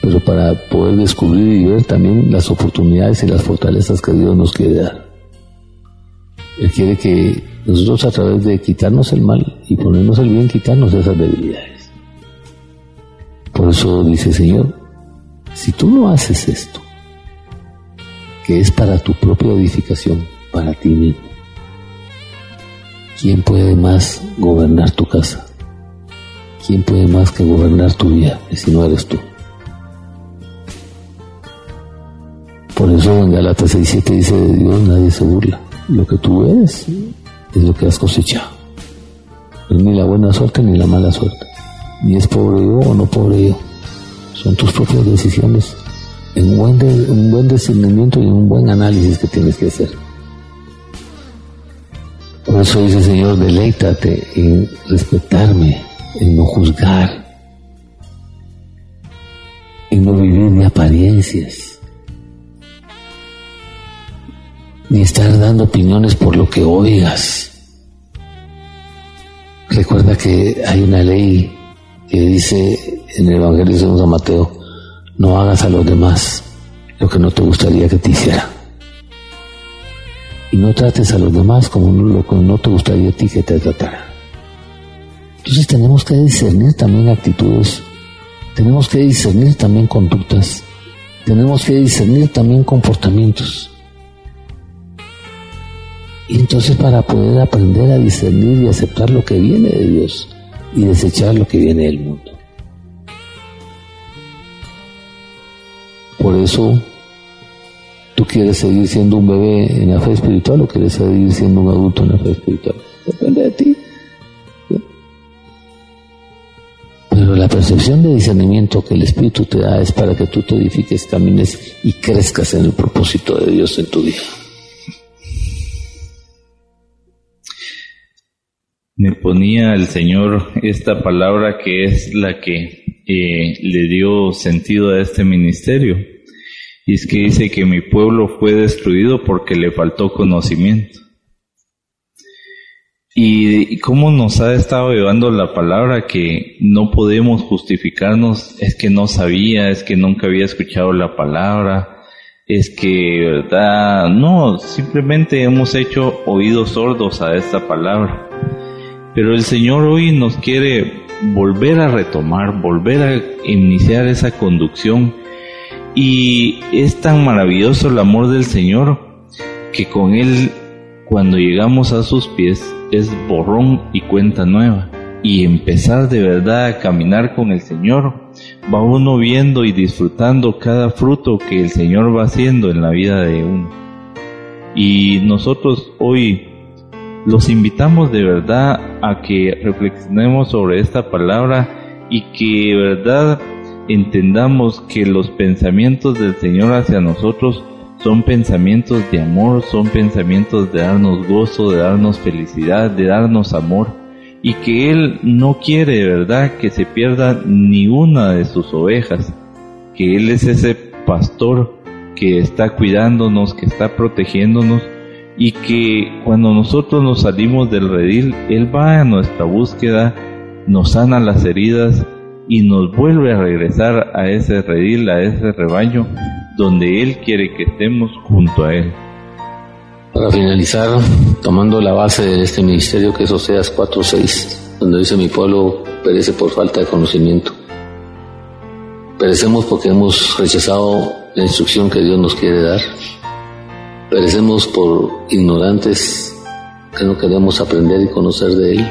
pero para poder descubrir y ver también las oportunidades y las fortalezas que Dios nos quiere dar. Él quiere que nosotros a través de quitarnos el mal y ponernos el bien, quitarnos esas debilidades. Por eso dice Señor, si tú no haces esto, que es para tu propia edificación, para ti mismo, ¿Quién puede más gobernar tu casa? ¿Quién puede más que gobernar tu vida si no eres tú? Por eso en Galatas 6.7 dice de Dios nadie se burla. Lo que tú eres es lo que has cosechado. No es ni la buena suerte ni la mala suerte. Ni es pobre yo o no pobre yo. Son tus propias decisiones. En un buen, un buen discernimiento y un buen análisis que tienes que hacer. Por eso dice Señor, deleítate en respetarme, en no juzgar, en no vivir de apariencias, ni estar dando opiniones por lo que oigas. Recuerda que hay una ley que dice en el Evangelio de San Mateo, no hagas a los demás lo que no te gustaría que te hicieran y no trates a los demás como lo que no te gustaría a ti que te tratara. Entonces tenemos que discernir también actitudes, tenemos que discernir también conductas, tenemos que discernir también comportamientos. Y entonces para poder aprender a discernir y aceptar lo que viene de Dios y desechar lo que viene del mundo. Por eso ¿Tú quieres seguir siendo un bebé en la fe espiritual o quieres seguir siendo un adulto en la fe espiritual? Depende de ti. Pero la percepción de discernimiento que el Espíritu te da es para que tú te edifiques, camines y crezcas en el propósito de Dios en tu vida. Me ponía el Señor esta palabra que es la que eh, le dio sentido a este ministerio y es que dice que mi pueblo fue destruido porque le faltó conocimiento. Y, cómo nos ha estado llevando la palabra que no podemos justificarnos, es que no sabía, es que nunca había escuchado la palabra, es que, verdad, no, simplemente hemos hecho oídos sordos a esta palabra. Pero el Señor hoy nos quiere volver a retomar, volver a iniciar esa conducción y es tan maravilloso el amor del Señor que con Él, cuando llegamos a sus pies, es borrón y cuenta nueva. Y empezar de verdad a caminar con el Señor, va uno viendo y disfrutando cada fruto que el Señor va haciendo en la vida de uno. Y nosotros hoy los invitamos de verdad a que reflexionemos sobre esta palabra y que verdad entendamos que los pensamientos del Señor hacia nosotros son pensamientos de amor, son pensamientos de darnos gozo, de darnos felicidad, de darnos amor y que Él no quiere verdad que se pierda ni una de sus ovejas, que Él es ese pastor que está cuidándonos, que está protegiéndonos y que cuando nosotros nos salimos del redil, Él va a nuestra búsqueda, nos sana las heridas y nos vuelve a regresar a ese redil, a ese rebaño, donde Él quiere que estemos junto a Él. Para finalizar, tomando la base de este ministerio que es Oseas 4.6, donde dice mi pueblo perece por falta de conocimiento. Perecemos porque hemos rechazado la instrucción que Dios nos quiere dar. Perecemos por ignorantes que no queremos aprender y conocer de Él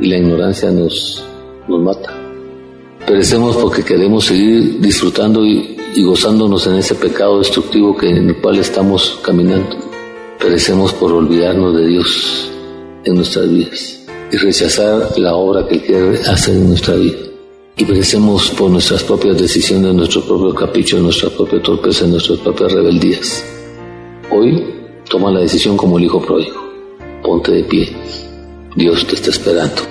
y la ignorancia nos, nos mata. Perecemos porque queremos seguir disfrutando y, gozándonos en ese pecado destructivo que, en el cual estamos caminando. Perecemos por olvidarnos de Dios en nuestras vidas y rechazar la obra que Él quiere hacer en nuestra vida. Y perecemos por nuestras propias decisiones, nuestro propio capricho, nuestra propia torpeza, nuestras propias rebeldías. Hoy toma la decisión como el hijo pródigo. Ponte de pie. Dios te está esperando.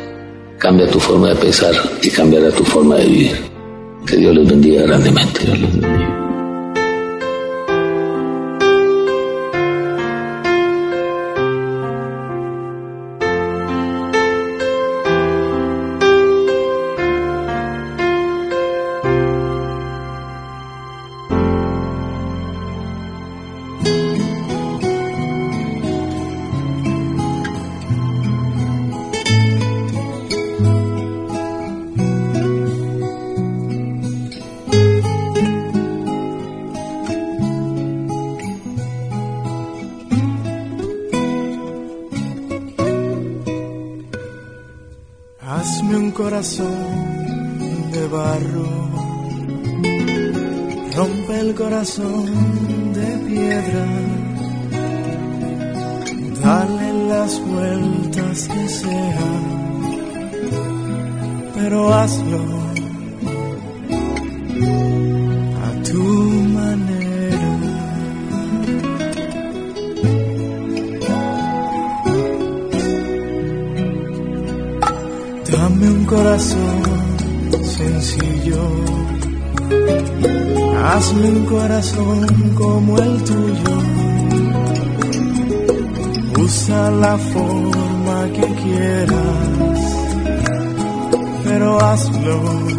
Cambia tu forma de pensar y cambiará tu forma de vivir. Que Dios les bendiga grandemente. Dios les bendiga. Corazón de barro, rompe el corazón de piedra, dale las vueltas que sea, pero hazlo hazme un corazón como el tuyo. Usa la forma que quieras, pero hazlo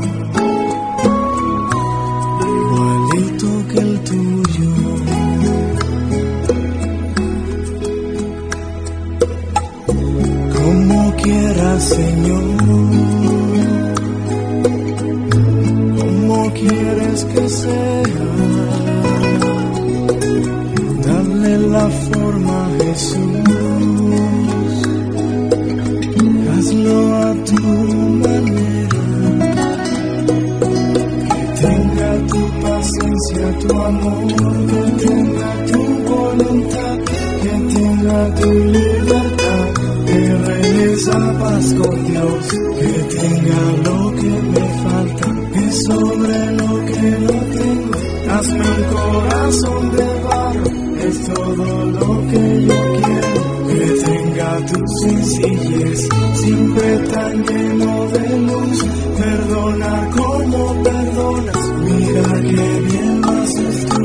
paz con Dios. Que tenga lo que me falta. Que sobre lo que no tengo. Hazme un corazón de barro. Es todo lo que yo quiero. Que tenga tu sencillez. Siempre tan lleno de luz. Perdonar como perdonas. Mira que bien lo haces tú.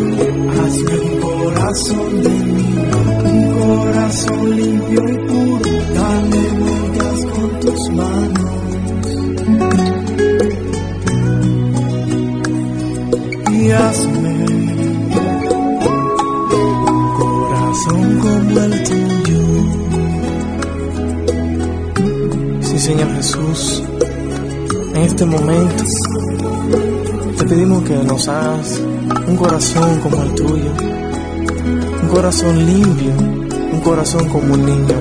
Hazme un corazón de niño. Un corazón limpio y este momento te pedimos que nos hagas un corazón como el tuyo, un corazón limpio, un corazón como un niño,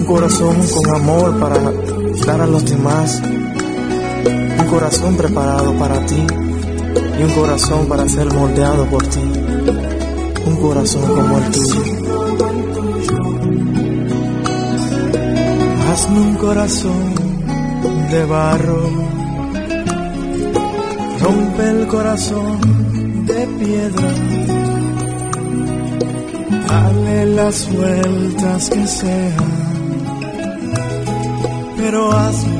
un corazón con amor para dar a los demás, un corazón preparado para ti y un corazón para ser moldeado por ti, un corazón como el tuyo. Hazme un corazón de barro, rompe el corazón de piedra, dale las vueltas que sean, pero hazlo